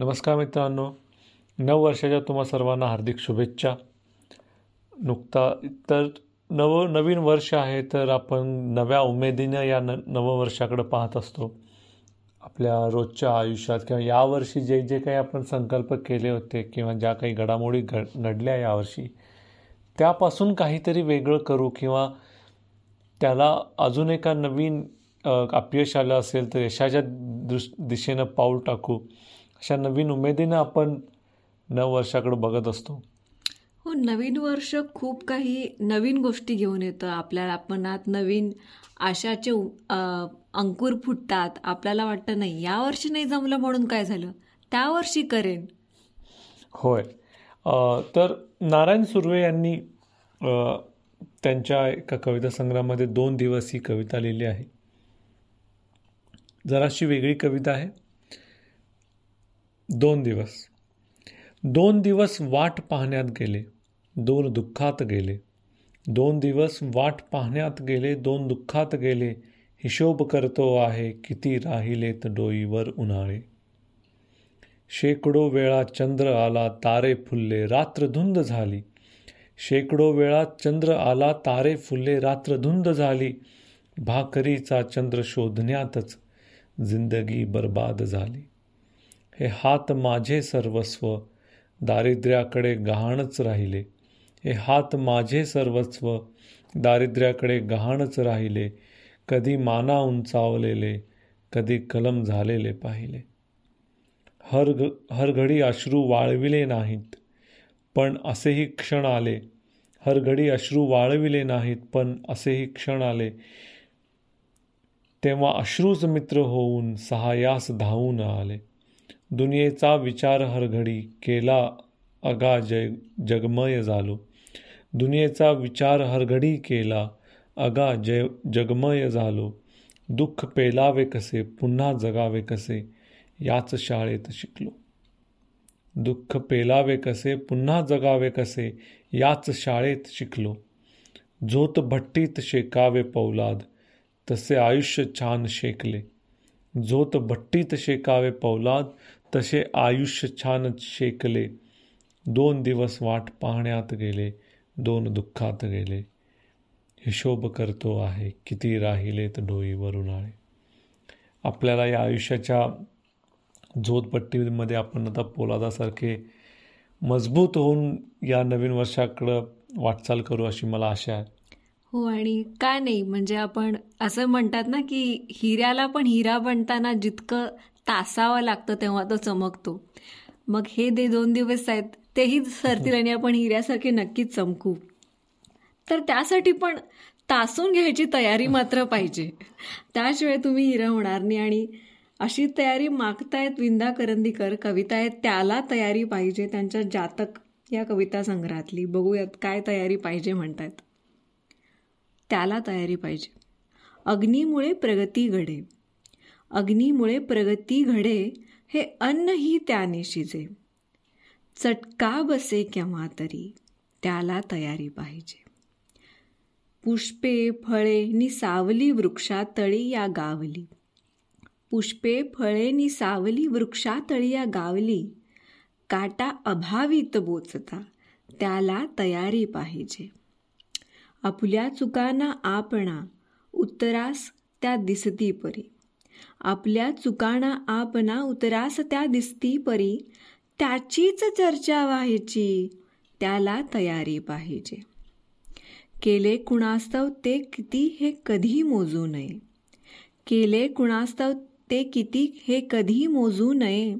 नमस्कार मित्रांनो. नव वर्षाच्या तुम्हा सर्वांना हार्दिक शुभेच्छा. नुकता तर नव नवीन वर्ष आहे तर आपण नव्या उमेदीनं या न नववर्षाकडं पाहत असतो. आपल्या रोजच्या आयुष्यात किंवा यावर्षी जे जे काही आपण संकल्प केले होते किंवा ज्या काही घडामोडी घड घडल्या यावर्षी त्यापासून काहीतरी वेगळं करू किंवा त्याला अजून एका नवीन अपयश आलं असेल तर यशाच्या दृष् दिशेनं पाऊल टाकू. अशा नवीन उमेदीनं आपण नववर्षाकडं बघत असतो. हो नवीन वर्ष खूप काही नवीन गोष्टी घेऊन येतं. आपल्याला आपणात नवीन आशाचे अंकुर फुटतात. आपल्याला वाटतं नाही या वर्षी नाही जमलं म्हणून काय झालं? त्या वर्षी करेन. होय. तर नारायण सुर्वे यांनी त्यांच्या एका कविता संग्रहामध्ये दोन दिवस ही कविता लिहिली आहे. जराशी वेगळी कविता आहे. दोन दिवस. दोन दिवस वाट पाहण्यात गेले दोन दुःखात गेले. दोन दिवस वाट पाहण्यात गेले दोन दुःखात गेले. हिशोब करतो आहे किती राहिलेत डोईवर उन्हाळे. शेकडो वेळा चंद्र आला तारे फुलले रात्र धुंद झाली. शेकडो वेळा चंद्र आला तारे फुलले रात्र धुंद झाली. भाकरीचा चंद्र शोधण्यातच जिंदगी बर्बाद झाली. हे हात माझे सर्वस्व दारिद्र्याकडे गहाणच राहिले. हे हात माझे सर्वस्व दारिद्र्याकडे गहाणच राहिले. कधी माना उंचावलेले कधी कलम झालेले पाहिले. हर ग हरघडी अश्रू वाळविले नाहीत पण असेही क्षण आले. हरघडी अश्रू वाळविले नाहीत पण असेही क्षण आले. तेव्हा अश्रूच मित्र होऊन सहायास धावून आले. दुनियेचा विचार हरघडी केला अगा जय जगमय झालो. दुनियेचा विचार हरघडी केला अगा जय जगमय झालो. दुःख पेलावे कसे पुन्हा जगावे कसे याच शाळेत शिकलो. दुःख पेलावे कसे पुन्हा जगावे कसे याच शाळेत शिकलो. झोत भट्टीत शेकावे पौलाद तसे आयुष्य छान शेकले. झोत भट्टीत शेकावे पौलाद तसे आयुष्य छान शेकले. दोन दिवस वाट पाहण्यात गेले दोन दुःखात गेले. हिशोब करतो आहे किती राहिलेत डोईवर उन्हाळे आपल्याला या आयुष्याच्या झोतपट्टीमध्ये आपण आता पोलादासारखे मजबूत होऊन या नवीन वर्षाकडं वाटचाल करू अशी मला आशा आहे. हो आणि काय नाही? म्हणजे आपण असं म्हणतात ना की हिऱ्याला पण हिरा बनताना जितकं तासावं लागतं तेव्हा तो चमकतो. मग हे दे दोन दिवस आहेत तेही सरतील आणि आपण हिऱ्यासारखे नक्कीच चमकू. तर त्यासाठी पण तासून घ्यायची तयारी मात्र पाहिजे. त्याशिवाय तुम्ही हिरा होणार नाही आणि अशी तयारी मागतायत विंदा करंदीकर कविता आहेत त्याला तयारी पाहिजे त्यांच्या जातक या कविता संग्रहातली. बघूयात काय तयारी पाहिजे म्हणतायत. त्याला तयारी पाहिजे. अग्नीमुळे प्रगती घडे. अग्नीमुळे प्रगती घडे हे अन्नही त्याने शिजे चटका बसे केव्हा तरी त्याला तयारी पाहिजे. पुष्पे फळे नि सावली वृक्षातळी या गावली. पुष्पे फळे नि सावली वृक्षातळी या गावली. काटा अभावित बोचता त्याला तयारी पाहिजे. आपल्या चुकांना आपणा. उत्तरास त्या दिसती परी. आपल्या चुकांना आपणा उत्तरास त्या दिसती परी. त्याचीच चर्चा व्हायची त्याला तयारी पाहिजे. केले कुणास्तव ते किती हे कधी मोजू नये. केले कुणास्तव ते किती हे कधी मोजू नये.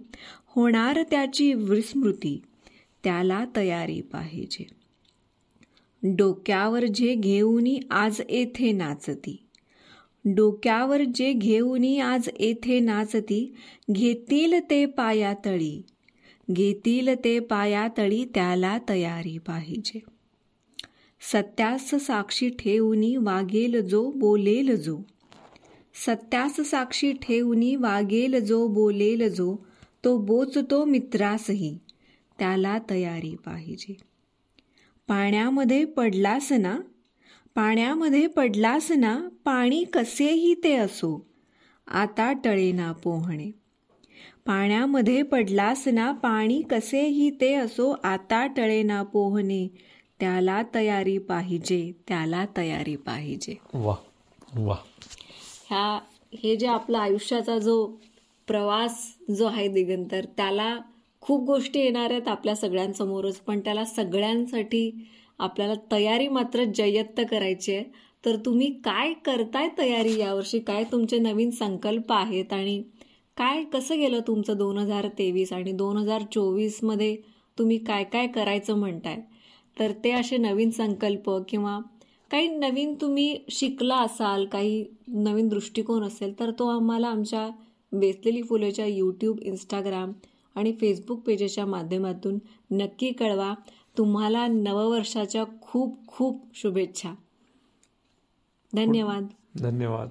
होणार त्याची विस्मृती त्याला तयारी पाहिजे. डोक्यावर जे घेऊनी आज येथे नाचती. डोक्यावर जे घेऊनी आज येथे नाचती घेतील ते पायातळी घेतील ते पायातळी त्याला तयारी पाहिजे. सत्यास साक्षी ठेवूनी वागेल जो बोलेल जो. सत्यास साक्षी ठेवूनी वागेल जो बोलेल जो तो बोचतो मित्रासही त्याला तयारी पाहिजे. पाण्यामध्ये पडलास ना? पाण्यामध्ये पडलास ना पाणी कसेही ते असो. आता टळेना पोहणे. पाण्यामध्ये पडलास ना पाणी कसेही ते असो आता टळे ना पोहणे. त्याला तयारी पाहिजे त्याला तयारी पाहिजे. वा वा. ह्या हे जे आपला आयुष्याचा जो प्रवास जो आहे दिगंतर त्याला खूप गोष्टी येणार आहेत आपल्या सगळ्यांसमोरच पण त्याला सगळ्यांसाठी आपल्याला तयारी मात्र जयत्त करायची आहे. तर तुम्ही काय करताय तयारी यावर्षी? काय तुमचे नवीन संकल्प आहेत? आणि काय कसं गेलं तुमचं दोन हजार तेवीस आणि दोन हजार चोवीसमध्ये तुम्ही काय काय करायचं म्हणताय? तर ते असे नवीन संकल्प किंवा काही नवीन तुम्ही शिकला असाल काही नवीन दृष्टिकोन असेल तर तो आम्हाला आमच्या वेचलेली फुलेच्या यूट्यूब इंस्टाग्राम आणि फेसबुक पेजेसच्या माध्यमातून नक्की कळवा. तुम्हाला नववर्षाच्या खूप खूप शुभेच्छा. धन्यवाद. धन्यवाद.